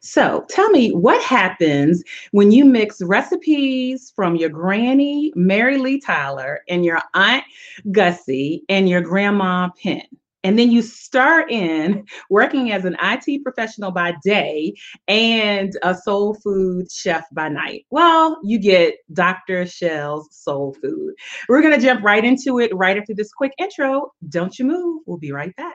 So tell me what happens when you mix recipes from your granny, Mary Lee Tyler, and your aunt Gussie and your grandma Penn. And then you start in working as an IT professional by day and a soul food chef by night. Well, you get Dr. Shell's Soul Food. We're going to jump right into it right after this quick intro. Don't you move. We'll be right back.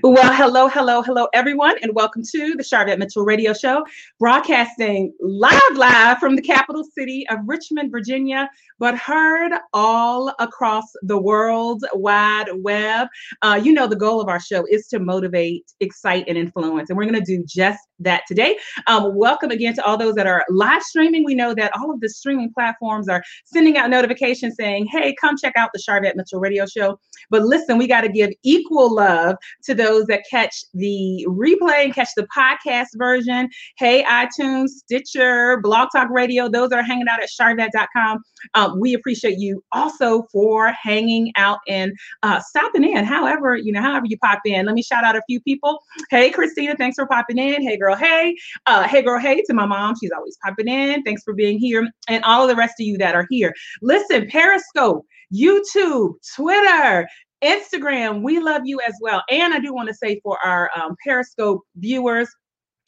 Well, hello, hello, hello, everyone, and welcome to the Sharvette Mitchell Radio Show, broadcasting live, live from the capital city of Richmond, Virginia, but heard all across the world wide web. Uh, you know, the goal of our show is to motivate, excite, and influence, and we're going to do just that today. Um, welcome again to all those that are live streaming. We know that all of the streaming platforms are sending out notifications saying, "Hey, come check out the Sharvette Mitchell Radio Show." But listen, we got to give equal love to those that catch the replay and catch the podcast version. Hey, iTunes, Stitcher, Blog Talk Radio, those that are hanging out at sharvette.com. Um, we appreciate you also for hanging out and uh, stopping in. However, you know, however you pop in. Let me shout out a few people. Hey, Christina, thanks for popping in. Hey, girl, hey. Uh, hey, girl, hey to my mom. She's always popping in. Thanks for being here. And all of the rest of you that are here. Listen, Periscope, YouTube, Twitter, Instagram, we love you as well. And I do want to say for our um, Periscope viewers,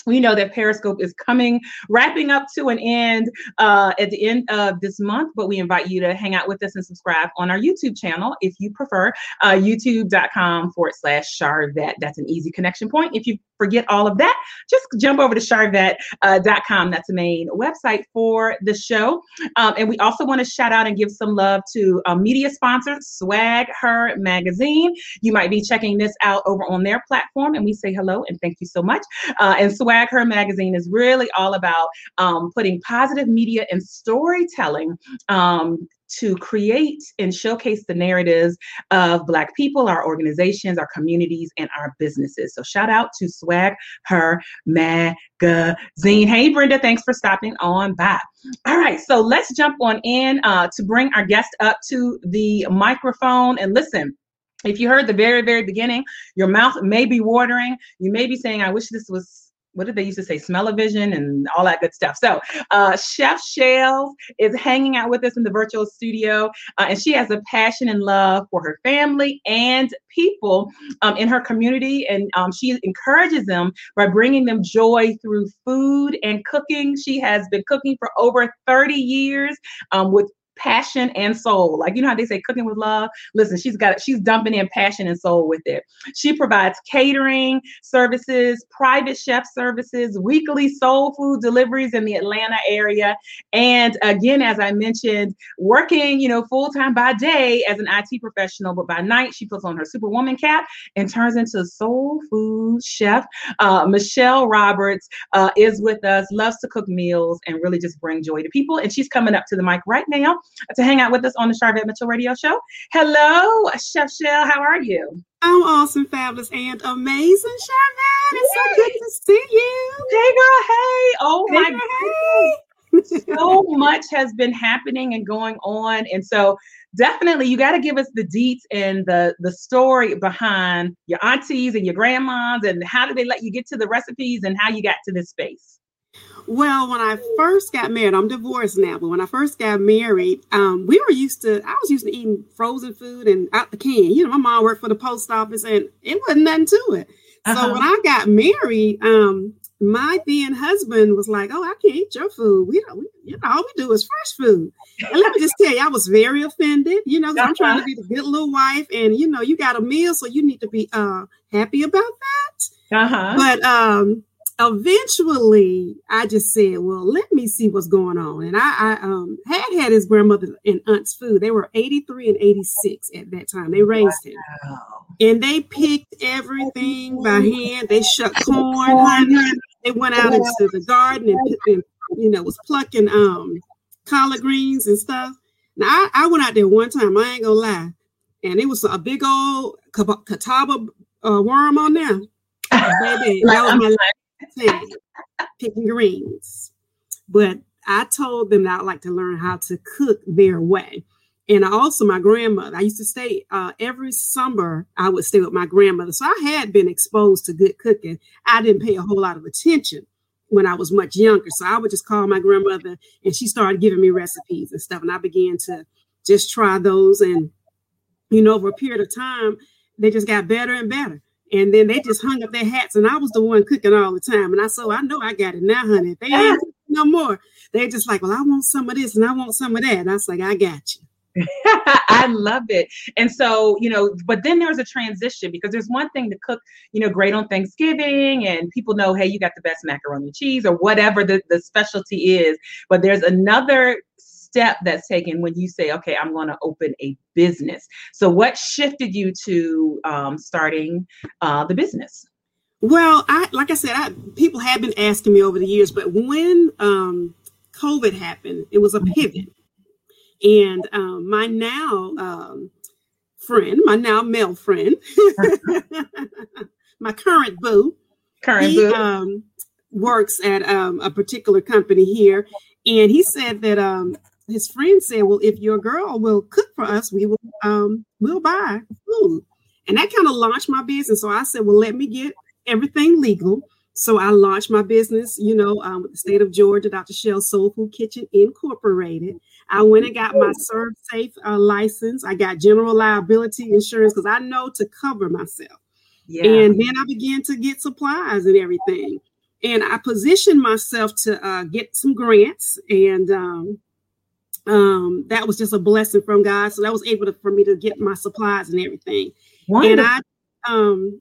we know that Periscope is coming, wrapping up to an end uh, at the end of this month, but we invite you to hang out with us and subscribe on our YouTube channel if you prefer, uh, youtube.com forward slash Sharvette. That's an easy connection point. If you forget all of that, just jump over to sharvette.com. Uh, That's the main website for the show. Um, and we also want to shout out and give some love to a media sponsor, Swag Her Magazine. You might be checking this out over on their platform, and we say hello and thank you so much. Uh, and Swag Swag Her magazine is really all about um, putting positive media and storytelling um, to create and showcase the narratives of Black people, our organizations, our communities, and our businesses. So shout out to Swag Her Magazine. Hey, Brenda, thanks for stopping on by. All right, so let's jump on in uh, to bring our guest up to the microphone and listen. If you heard the very, very beginning, your mouth may be watering. You may be saying, I wish this was what did they used to say? Smell-o-vision and all that good stuff. So uh, chef shells is hanging out with us in the virtual studio uh, and she has a passion and love for her family and people um, in her community. And um, she encourages them by bringing them joy through food and cooking. She has been cooking for over 30 years um, with passion and soul. Like you know how they say cooking with love. Listen, she's got she's dumping in passion and soul with it. She provides catering services, private chef services, weekly soul food deliveries in the Atlanta area, and again, as I mentioned, working you know full time by day as an IT professional, but by night she puts on her Superwoman cap and turns into soul food chef. Uh, Michelle Roberts uh, is with us, loves to cook meals and really just bring joy to people, and she's coming up to the mic right now to hang out with us on the Sharvette Mitchell Radio Show. Hello, Chef Shell. How are you? I'm awesome, fabulous, and amazing, Sharvette. It's so good to see you. Hey, girl. Hey. Oh, hey, my God. Hey. so much has been happening and going on. And so definitely you got to give us the deets and the the story behind your aunties and your grandmas and how did they let you get to the recipes and how you got to this space well, when I first got married, I'm divorced now, but when I first got married, um, we were used to, I was used to eating frozen food and out the can. You know, my mom worked for the post office and it wasn't nothing to it. Uh-huh. So when I got married, um, my then husband was like, "Oh, I can't eat your food. We don't, we, you know, all we do is fresh food." And let me just tell you, I was very offended. You know, uh-huh. I'm trying to uh-huh. be the good little wife, and you know, you got a meal, so you need to be uh happy about that. Uh-huh. But um, eventually I just said, well, let me see what's going on. And I, I um, had had his grandmother and aunt's food. They were 83 and 86 at that time. They raised him. And they picked everything by hand. They shucked corn. They went out into the garden and, and you know, was plucking um collard greens and stuff. Now I, I went out there one time, I ain't gonna lie. and it was a big old catawba uh, worm on there. Baby, that was my thing, picking greens. But I told them that I'd like to learn how to cook their way. And also my grandmother, I used to stay uh, every summer, I would stay with my grandmother. So I had been exposed to good cooking. I didn't pay a whole lot of attention when I was much younger. So I would just call my grandmother and she started giving me recipes and stuff. And I began to just try those. And, you know, over a period of time, they just got better and better. And then they just hung up their hats and I was the one cooking all the time. And I said, I know I got it now, honey. they ain't ah. no more. They just like, well, I want some of this and I want some of that. And I was like, I got you. I love it. And so, you know, but then there's a transition because there's one thing to cook, you know, great on Thanksgiving and people know, hey, you got the best macaroni and cheese or whatever the, the specialty is. But there's another step that's taken when you say, okay, I'm going to open a business. So, what shifted you to um, starting uh, the business? Well, I like I said, I, people have been asking me over the years, but when um, COVID happened, it was a pivot and um, my now um, friend, my now male friend, my current boo, current he, boo, um, works at um, a particular company here, and he said that um, his friend said, "Well, if your girl will cook for us, we will um, we'll buy food," and that kind of launched my business. So I said, "Well, let me get everything legal." So I launched my business, you know, um, with the state of Georgia, Dr. Shell Soul Food Kitchen Incorporated. I went and got my ServSafe uh, license. I got general liability insurance because I know to cover myself. Yeah. And then I began to get supplies and everything. And I positioned myself to uh, get some grants, and um, um, that was just a blessing from God. So that was able to, for me to get my supplies and everything. Wonderful. And I um,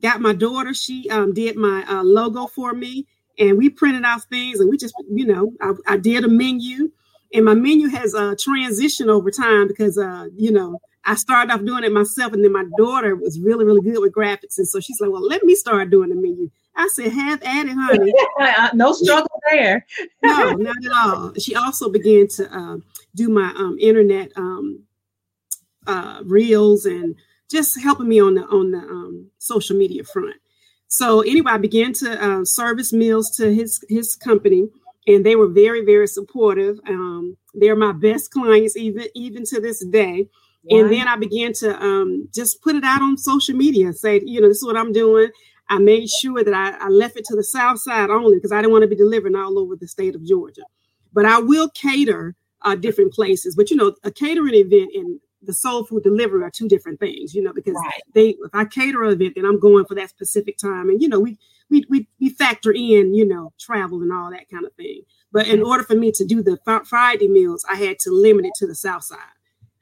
got my daughter; she um, did my uh, logo for me, and we printed out things, and we just, you know, I, I did a menu and my menu has a uh, transition over time because uh, you know I started off doing it myself, and then my daughter was really really good with graphics, and so she's like, "Well, let me start doing the menu." I said, "Have at it, honey." No struggle there. no, not at all. She also began to uh, do my um, internet um, uh, reels and just helping me on the on the um, social media front. So anyway, I began to uh, service meals to his his company and they were very very supportive um, they're my best clients even even to this day wow. and then i began to um, just put it out on social media say you know this is what i'm doing i made sure that i, I left it to the south side only because i didn't want to be delivering all over the state of georgia but i will cater uh, different places but you know a catering event in the soul food delivery are two different things, you know, because right. they if I cater an event, then I'm going for that specific time. And you know, we we we we factor in, you know, travel and all that kind of thing. But in order for me to do the Friday meals, I had to limit it to the south side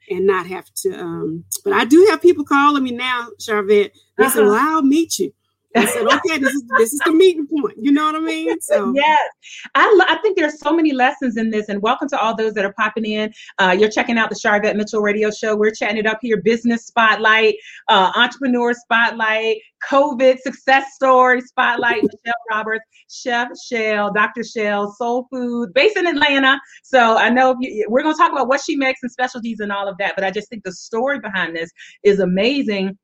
and not have to um but I do have people calling me now, Sharvette. They uh-huh. said, Well, I'll meet you. I said, okay, this is this is the meeting point. You know what I mean? So yes, I lo- I think there's so many lessons in this. And welcome to all those that are popping in. Uh, you're checking out the Sharvette Mitchell Radio Show. We're chatting it up here: business spotlight, uh, entrepreneur spotlight, COVID success story spotlight. Michelle Roberts, Chef Shell, Dr. Shell, Soul Food, based in Atlanta. So I know you, we're going to talk about what she makes and specialties and all of that. But I just think the story behind this is amazing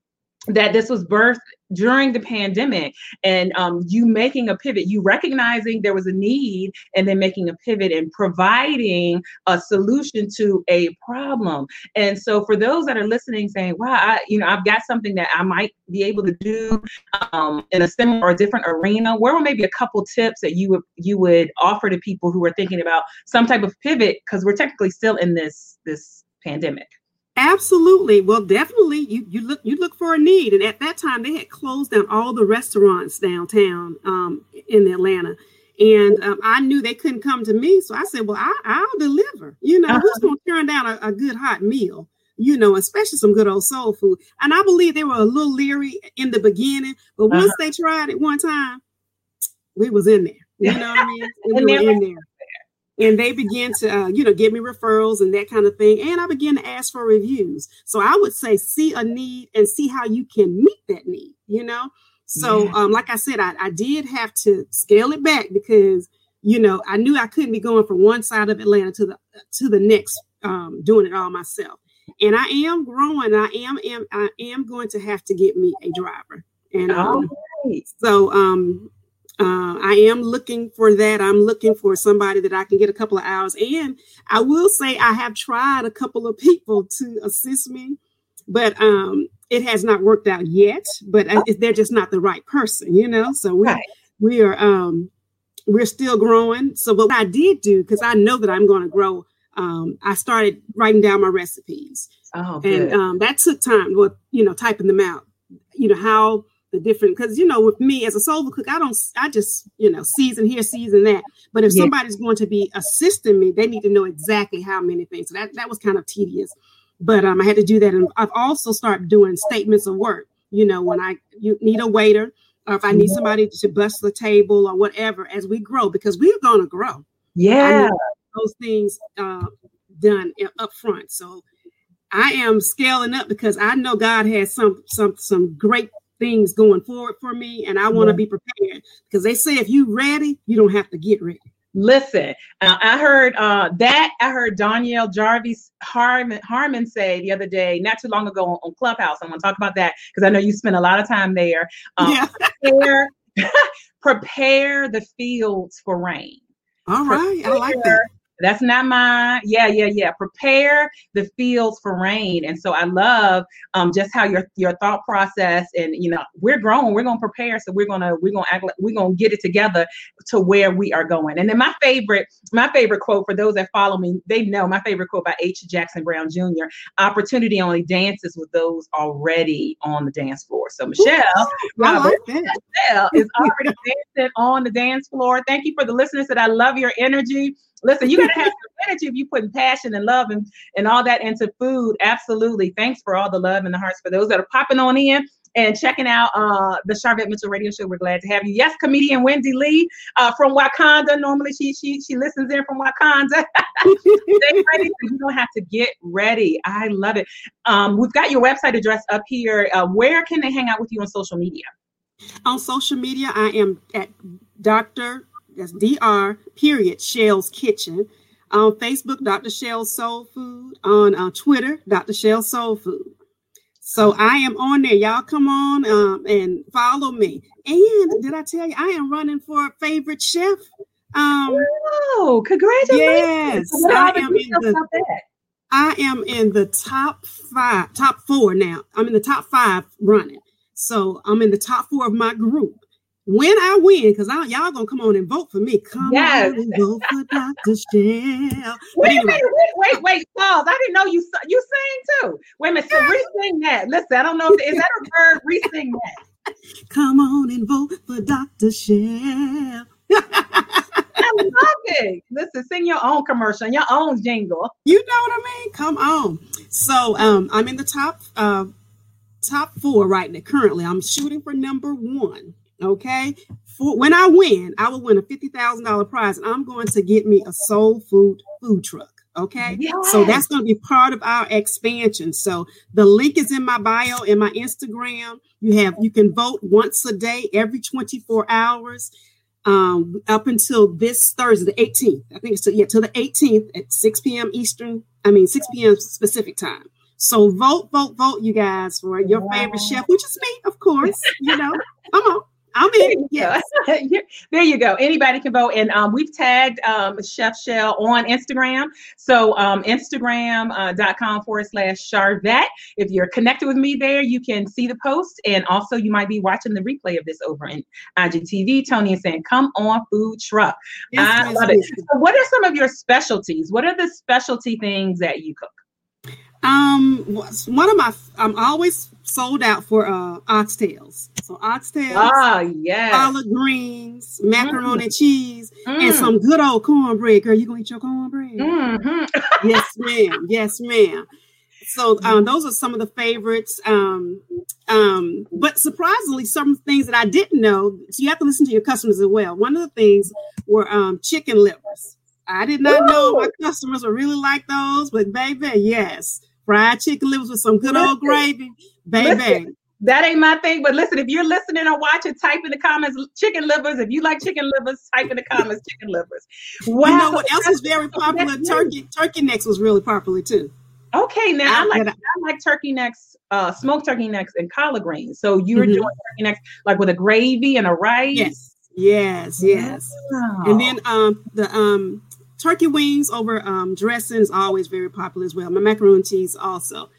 that this was birthed during the pandemic and um, you making a pivot you recognizing there was a need and then making a pivot and providing a solution to a problem. And so for those that are listening saying wow I, you know i've got something that i might be able to do um, in a similar or different arena where were maybe a couple tips that you would you would offer to people who are thinking about some type of pivot? Because we're technically still in this this pandemic Absolutely. Well, definitely you you look you look for a need. And at that time they had closed down all the restaurants downtown um, in Atlanta. And um, I knew they couldn't come to me. So I said, well, I, will deliver. You know, uh-huh. who's going to turn down a, a, good hot meal? You know, especially some good old soul food. And I believe they were a little leery in the beginning. But once uh-huh. they tried it one time, we was in there. You know what I mean? We were in there and they began to uh, you know give me referrals and that kind of thing and i began to ask for reviews so i would say see a need and see how you can meet that need you know so yeah. um, like i said I, I did have to scale it back because you know i knew i couldn't be going from one side of atlanta to the to the next um, doing it all myself and I am growing. I am, am I am going to have to get me a driver. And um, right. so um, uh, I am looking for that. I'm looking for somebody that I can get a couple of hours. And I will say I have tried a couple of people to assist me, but um, it has not worked out yet. But uh, they're just not the right person, you know. So we right. we are um, we're still growing. So what I did do because I know that I'm going to grow. Um, I started writing down my recipes, oh, and um, that took time. Well, you know, typing them out. You know how the different because you know with me as a solo cook i don't i just you know season here season that. But if yeah. somebody's going to be assisting me they need to know exactly how many things. So that, that was kind of tedious. But um, i had to do that. And i've also started doing statements of work. You know when i you need a waiter or if i need mm-hmm. somebody to bust the table or whatever as we grow because we're going to grow. Yeah. those things uh, done up front. So I am scaling up because I know God has some some some great things going forward for me, and I want to yeah. be prepared because they say if you ready, you don't have to get ready. Listen, uh, I heard uh, that. I heard Danielle Jarvis Harmon, Harmon say the other day, not too long ago on, on Clubhouse. I'm going to talk about that because I know you spent a lot of time there. Um, yeah. prepare, prepare the fields for rain. All right, prepare, I like that. That's not mine. Yeah, yeah, yeah. Prepare the fields for rain. And so I love um, just how your your thought process and you know we're growing. We're gonna prepare. So we're gonna we're gonna act like we're gonna get it together to where we are going. And then my favorite my favorite quote for those that follow me, they know my favorite quote by H. Jackson Brown Jr. Opportunity only dances with those already on the dance floor. So Michelle, Robert, like Michelle is already dancing on the dance floor. Thank you for the listeners that I love your energy. Listen, you gotta have some energy if you putting passion and love and, and all that into food. Absolutely. Thanks for all the love and the hearts for those that are popping on in and checking out uh, the Sharvette Mitchell Radio Show. We're glad to have you. Yes, comedian Wendy Lee uh, from Wakanda. Normally she she she listens in from Wakanda. ready, you don't have to get ready. I love it. Um, we've got your website address up here. Uh, where can they hang out with you on social media? On social media, I am at Dr. That's Dr. Period Shell's Kitchen. On Facebook, Dr. Shell Soul Food. On uh, Twitter, Dr. Shell Soul Food. So I am on there. Y'all come on um, and follow me. And did I tell you I am running for favorite chef? Um, oh, congratulations! Yes, I am in the. I am in the top five, top four now. I'm in the top five running. So I'm in the top four of my group when I win, because y'all gonna come on and vote for me. Come yes. on and vote for Dr. Shell. Wait anyway. minute, wait, wait, wait, pause. I didn't know you you sing too. Wait a minute, so re-sing that. Listen, I don't know if is that a verb, re-sing that. Come on and vote for Dr. Shell. I love it. Listen, sing your own commercial, your own jingle. You know what I mean? Come on. So um, I'm in the top uh, top four right now. Currently, I'm shooting for number one. Okay. For when I win, I will win a fifty thousand dollar prize, and I'm going to get me a soul food food truck. Okay. Yes. So that's going to be part of our expansion. So the link is in my bio in my Instagram. You have you can vote once a day, every 24 hours. Um, up until this Thursday, the 18th. I think it's yeah, till the 18th at 6 p.m. Eastern. I mean 6 p.m. specific time. So vote, vote, vote, you guys, for your wow. favorite chef, which is me, of course. You know, come on. I'm in. Yes. there you go. Anybody can vote. And um, we've tagged um, Chef Shell on Instagram. So um, Instagram.com uh, forward slash Sharvette. If you're connected with me there, you can see the post. And also you might be watching the replay of this over in IGTV. Tony is saying, come on, food truck. Yes, I love it. So what are some of your specialties? What are the specialty things that you cook? Um, one of my, I'm always sold out for uh oxtails. So oxtails, ah, yes, collard greens, macaroni mm. and cheese, mm. and some good old cornbread. Girl, you gonna eat your cornbread? Mm-hmm. yes, ma'am. Yes, ma'am. So um, those are some of the favorites. Um, um, but surprisingly, some things that I didn't know. So you have to listen to your customers as well. One of the things were um, chicken livers. I did not Ooh. know my customers would really like those, but baby, yes, fried chicken livers with some good listen, old gravy, baby. Listen, that ain't my thing, but listen, if you're listening or watching, type in the comments chicken livers. If you like chicken livers, type in the comments chicken livers. Wow. You know what else is very popular? Turkey turkey necks was really popular too. Okay, now I, I- like I- I like turkey necks, uh, smoked turkey necks and collard greens. So you're Mhm. doing turkey necks like with a gravy and a rice. Yes, yes, yes. Wow. And then um the um turkey wings over um dressing is always very popular as well. My macaroni cheese also.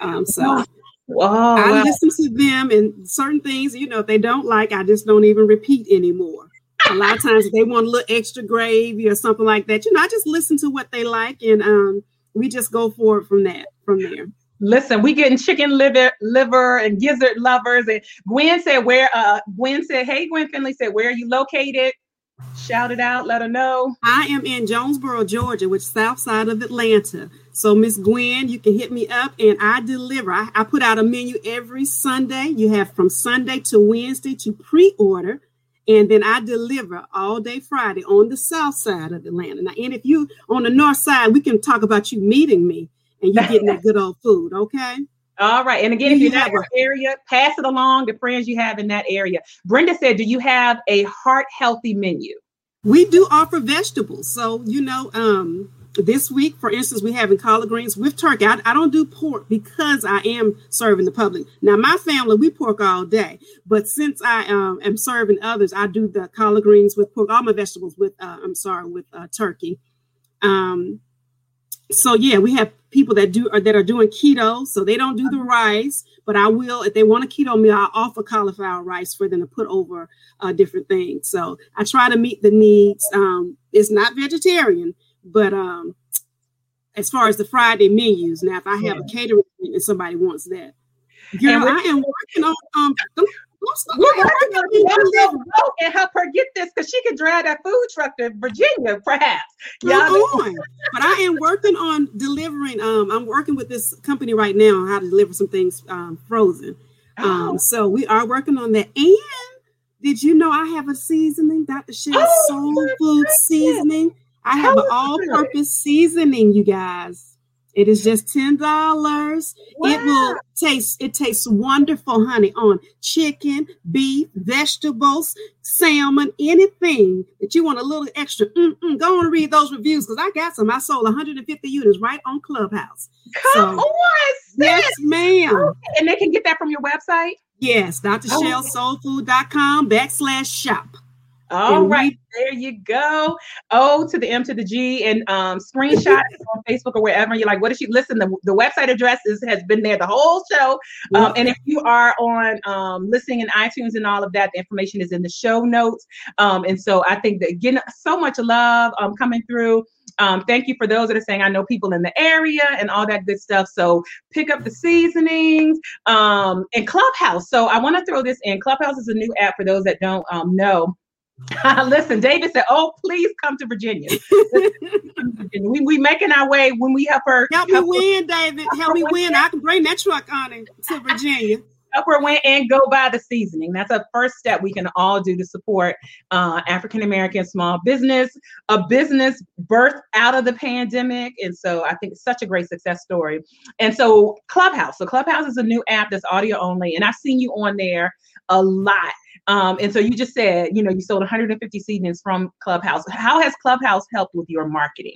Um so oh, I wow. listen to them and certain things, you know, if they don't like, I just don't even repeat anymore. A lot of times if they want a little extra gravy or something like that, you know, I just listen to what they like and um we just go forward from that from there. Listen, we getting chicken liver, liver and gizzard lovers. And Gwen said, "Where?" Uh, Gwen said, "Hey, Gwen Finley said, where are you located? Shout it out. Let her know." I am in Jonesboro, Georgia, which is south side of Atlanta. So, Miss Gwen, you can hit me up and I deliver. I, I put out a menu every Sunday. You have from Sunday to Wednesday to pre order. And then I deliver all day Friday on the south side of Atlanta. Now, and if you on the north side, we can talk about you meeting me and you getting that good old food, okay? All right. And again, if you're not have in the area, pass it along to friends you have in that area. Brenda said, "Do you have a heart healthy menu?" We do offer vegetables. So, you know, um, this week, for instance, we have in collard greens with turkey. I, I don't do pork because I am serving the public. Now, my family, we pork all day. But since I um, am serving others, I do the collard greens with pork, all my vegetables with, uh, I'm sorry, with uh, turkey. Um, so yeah, we have people that do or that are doing keto, so they don't do the rice. But I will, if they want a keto meal, I offer cauliflower rice for them to put over uh, different things. So I try to meet the needs. Um, it's not vegetarian, but um, as far as the Friday menus, now if I have a catering and somebody wants that, girl, And I am working on um. We're working on on go and help her get this because she can drive that food truck to Virginia, perhaps. Y'all on. But I am working on delivering. Um, I'm working with this company right now on how to deliver some things um, frozen. Oh. Um, so we are working on that. And did you know I have a seasoning, Dr. Shell's Oh, Soul Food goodness. Seasoning? I have an us about it. all-purpose seasoning, you guys. It is just ten dollars. It will taste. It tastes wonderful, honey, on chicken, beef, vegetables, salmon, anything that you want a little extra. Mm-mm, go and read those reviews because I got some. I sold 150 units right on Clubhouse. Come So- on, sis. Yes, ma'am. And they can get that from your website. Yes, Oh. drshellsoulfood.com backslash shop. All And right, there you go. O to the M to the G and um screenshot on Facebook or wherever. You're like, what is she? Listen, the, the website address is, has been there the whole show. Um, and if you are on um, listening in iTunes and all of that, the information is in the show notes. Um, and so I think that getting so much love um, coming through. Um, thank you for those that are saying I know people in the area and all that good stuff. So pick up the seasonings um, and Clubhouse. So I want to throw this in. Clubhouse is a new app for those that don't um, know. Listen, David said, "Oh, please come to Virginia. we we making our way when we help her Help me help her- win, David. Help me win. I can bring that truck on to Virginia. help her win and go buy the seasoning. That's a first step we can all do to support uh, African American small business, a business birthed out of the pandemic. And so I think it's such a great success story. And so Clubhouse. So Clubhouse is a new app that's audio only, and I've seen you on there a lot. Um, and so you just said, you know, you sold 150 seasonings from Clubhouse. How has Clubhouse helped with your marketing?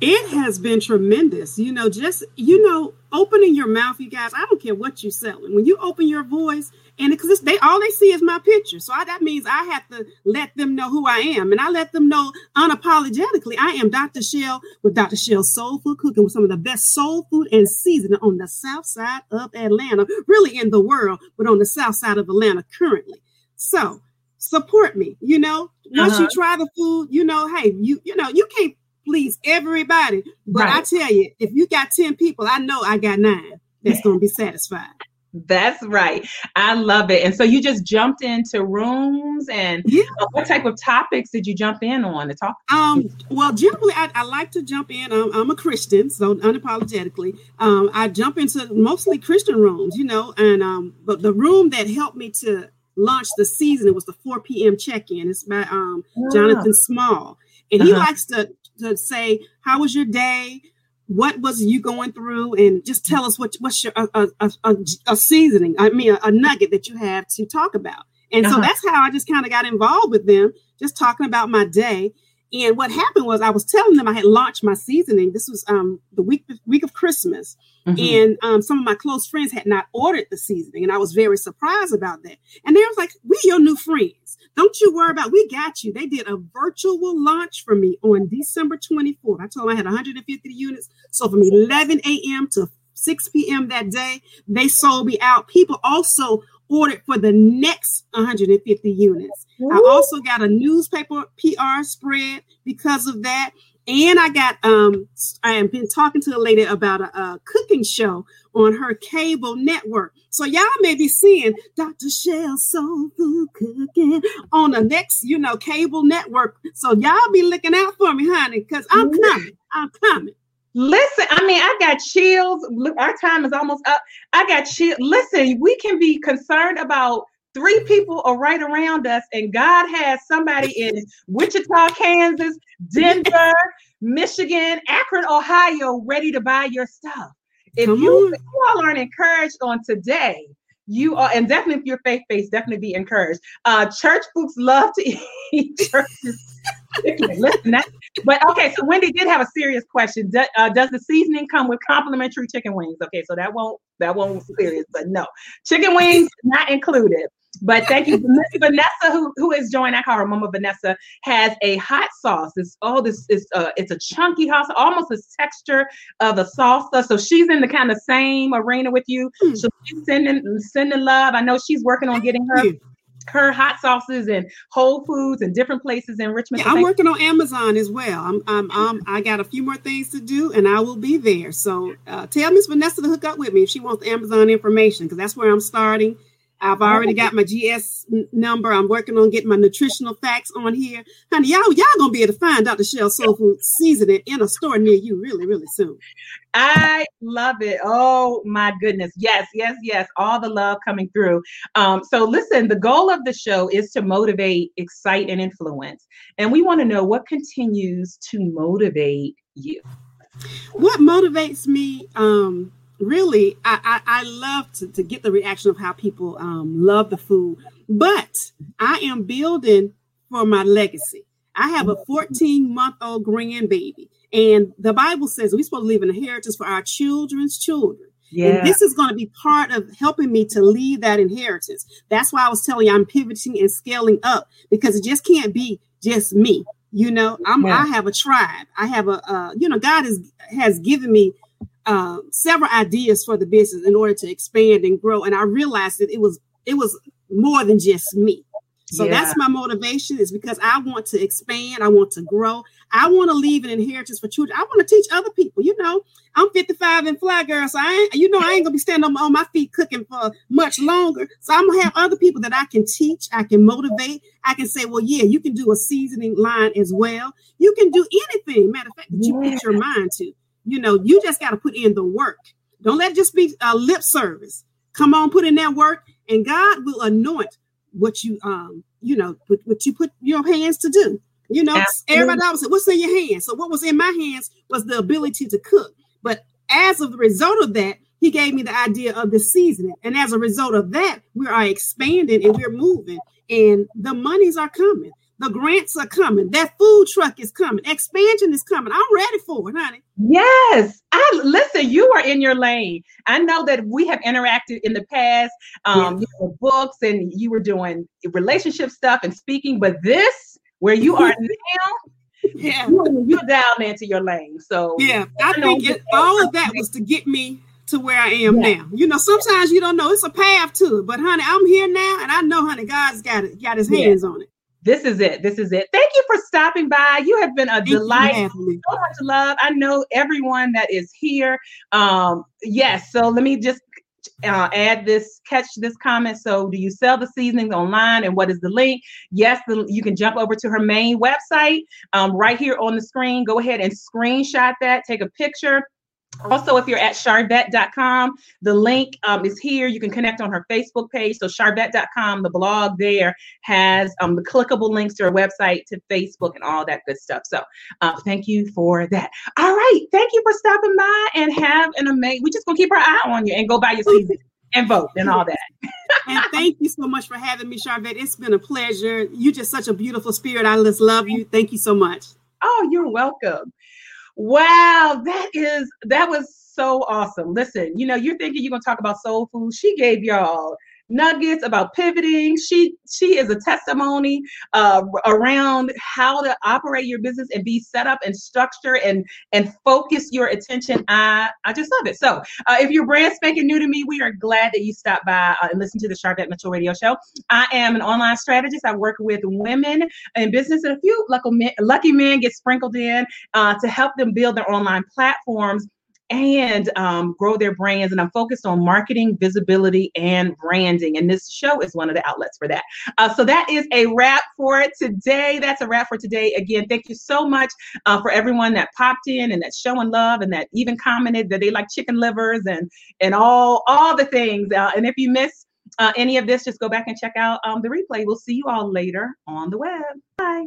It has been tremendous. You know, just you know, opening your mouth, you guys. I don't care what you're selling. When you open your voice, and because they all they see is my picture, so I, that means I have to let them know who I am, and I let them know unapologetically I am Dr. Shell with Dr. Shell Soul Food Cooking with some of the best soul food and seasoning on the south side of Atlanta, really in the world, but on the south side of Atlanta currently. So support me. You know, once Uh-huh. you try the food, you know, hey, you you know, you can't please everybody. But I tell you, if you got 10 people, I know I got nine that's going to be satisfied. That's right. I love it. And so you just jumped into rooms and Yeah. uh, what type of topics did you jump in on to talk? Um, well, generally, I, I like to jump in. Um, I'm a Christian, so unapologetically, um, I jump into mostly Christian rooms, you know. And um, but the room that helped me to launch the season it was the 4 p.m. check-in. It's by um, Jonathan Small, and he Uh-huh. likes to to say, "How was your day? What was you going through?" And just tell us what what's your a, a, a, a- seasoning. I mean, a, nugget that you have to talk about. And so Uh-huh. that's how I just kind of got involved with them, just talking about my day. And what happened was I was telling them I had launched my seasoning. This was um, the week week of Christmas, mm-hmm. and um, some of my close friends had not ordered the seasoning, and I was very surprised about that. And they was like, "We your new friends. Don't you worry about. We got you." They did a virtual launch for me on December 24th. I told them I had 150 units. So from 11 a.m. to 6 p.m. that day, they sold me out. People also ordered for the next 150 units. Ooh. I also got a newspaper PR spread because of that. And I got um I have been talking to a lady about a, a, cooking show on her cable network. So y'all may be seeing Dr. Shell Soul Food Cooking on the next, you know, cable network. So y'all be looking out for me, honey, because I'm coming. I'm coming. Listen, I mean, I got chills. Our time is almost up. I got chills. Listen, we can be concerned about three people are right around us, and God has somebody in Wichita, Kansas, Denver, Michigan, Akron, Ohio, ready to buy your stuff. If you, if you all aren't encouraged on today, you are, and definitely if you're faith based, definitely be encouraged. Uh, church folks love to eat churches. Listen, that, but okay. So Wendy did have a serious question. Do, uh, does the seasoning come with complimentary chicken wings? Okay, so that won't that won't be serious, but no, chicken wings not included. But thank you, Vanessa, who who is joined. I call her Mama Vanessa. Has a hot sauce. It's oh, this is uh, it's a chunky hot, sauce, almost the texture of a salsa. So she's in the kind of same arena with you. Mm. So she's sending sending love. I know she's working on getting her her hot sauces and Whole Foods and different places in Richmond. Yeah, I'm working on Amazon as well. I'm, I'm, I'm, i got a few more things to do, and I will be there. So uh, tell Miss Vanessa to hook up with me if she wants Amazon information, because that's where I'm starting. I've already got my GS number. I'm working on getting my nutritional facts on here. Honey, y'all, y'all gonna be able to find Dr. Shell Soul Food seasoning in a store near you really, really soon. I love it. Oh my goodness. Yes, yes, yes. All the love coming through. Um, so listen, the goal of the show is to motivate, excite, and influence. And we want to know what continues to motivate you. What motivates me? Um, really, I, I, I love to, to get the reaction of how people um, love the food, but I am building for my legacy. I have a 14 month old grandbaby, and the Bible says we're supposed to leave an inheritance for our children's children. Yeah. And this is going to be part of helping me to lead that inheritance. That's why I was telling you I'm pivoting and scaling up because it just can't be just me. You know, I'm yeah. I have a tribe. I have a uh, you know, God has has given me uh, several ideas for the business in order to expand and grow. And I realized that it was it was more than just me. So yeah. that's my motivation is because I want to expand, I want to grow, I want to leave an inheritance for children. I want to teach other people. You know, I'm 55 and fly girl, so I ain't, you know, I ain't gonna be standing on, on my feet cooking for much longer. So I'm gonna have other people that I can teach, I can motivate, I can say, well, yeah, you can do a seasoning line as well. You can do anything, matter of fact, that you put your mind to. You know, you just got to put in the work. Don't let it just be a lip service. Come on, put in that work, and God will anoint what you um, you know, what, what you put your hands to do. You know, Absolutely. everybody always said, What's in your hands? So what was in my hands was the ability to cook. But as of the result of that, he gave me the idea of the seasoning. And as a result of that, we are expanding and we're moving. And the monies are coming. The grants are coming. That food truck is coming. Expansion is coming. I'm ready for it, honey. Yes. I listen, you are in your lane. I know that we have interacted in the past, um, yes. you know, books and you were doing relationship stuff and speaking, but this where you are now, yeah, you're, you're down into your lane. So yeah, I, I think it, all of that was to get me to where I am yeah. now. You know, sometimes you don't know it's a path to it, but honey, I'm here now, and I know, honey, God's got it, got His hands yeah. on it this is it. This is it. Thank you for stopping by. You have been a Thank delight. You, so much love. I know everyone that is here. Um, yes. So let me just uh, add this, catch this comment. So, do you sell the seasonings online and what is the link? Yes, the, you can jump over to her main website um, right here on the screen. Go ahead and screenshot that, take a picture also, if you're at sharvette.com, the link um, is here. You can connect on her Facebook page. So, sharvette.com, the blog there has um, the clickable links to her website, to Facebook, and all that good stuff. So, uh, thank you for that. All right. Thank you for stopping by and have an amazing. We're just going to keep our eye on you and go buy your season and vote and all that. and thank you so much for having me, Sharvette. It's been a pleasure. You're just such a beautiful spirit. I just love you. Thank you so much. Oh, you're welcome. Wow, that is that was so awesome. Listen, you know, you're thinking you're gonna talk about soul food. She gave y'all nuggets about pivoting. She she is a testimony uh, around how to operate your business and be set up and structure and and focus your attention. I I just love it. So uh, if you're brand spanking new to me, we are glad that you stopped by uh, and listened to the Sharvette Mitchell Radio Show. I am an online strategist. I work with women in business, and a few lucky men, lucky men get sprinkled in uh, to help them build their online platforms and um, grow their brands. And I'm focused on marketing, visibility, and branding. And this show is one of the outlets for that. Uh, so that is a wrap for today. That's a wrap for today. Again, thank you so much uh, for everyone that popped in and that's showing love and that even commented that they like chicken livers and and all all the things. Uh, and if you miss uh, any of this, just go back and check out um, the replay. We'll see you all later on the web. Bye.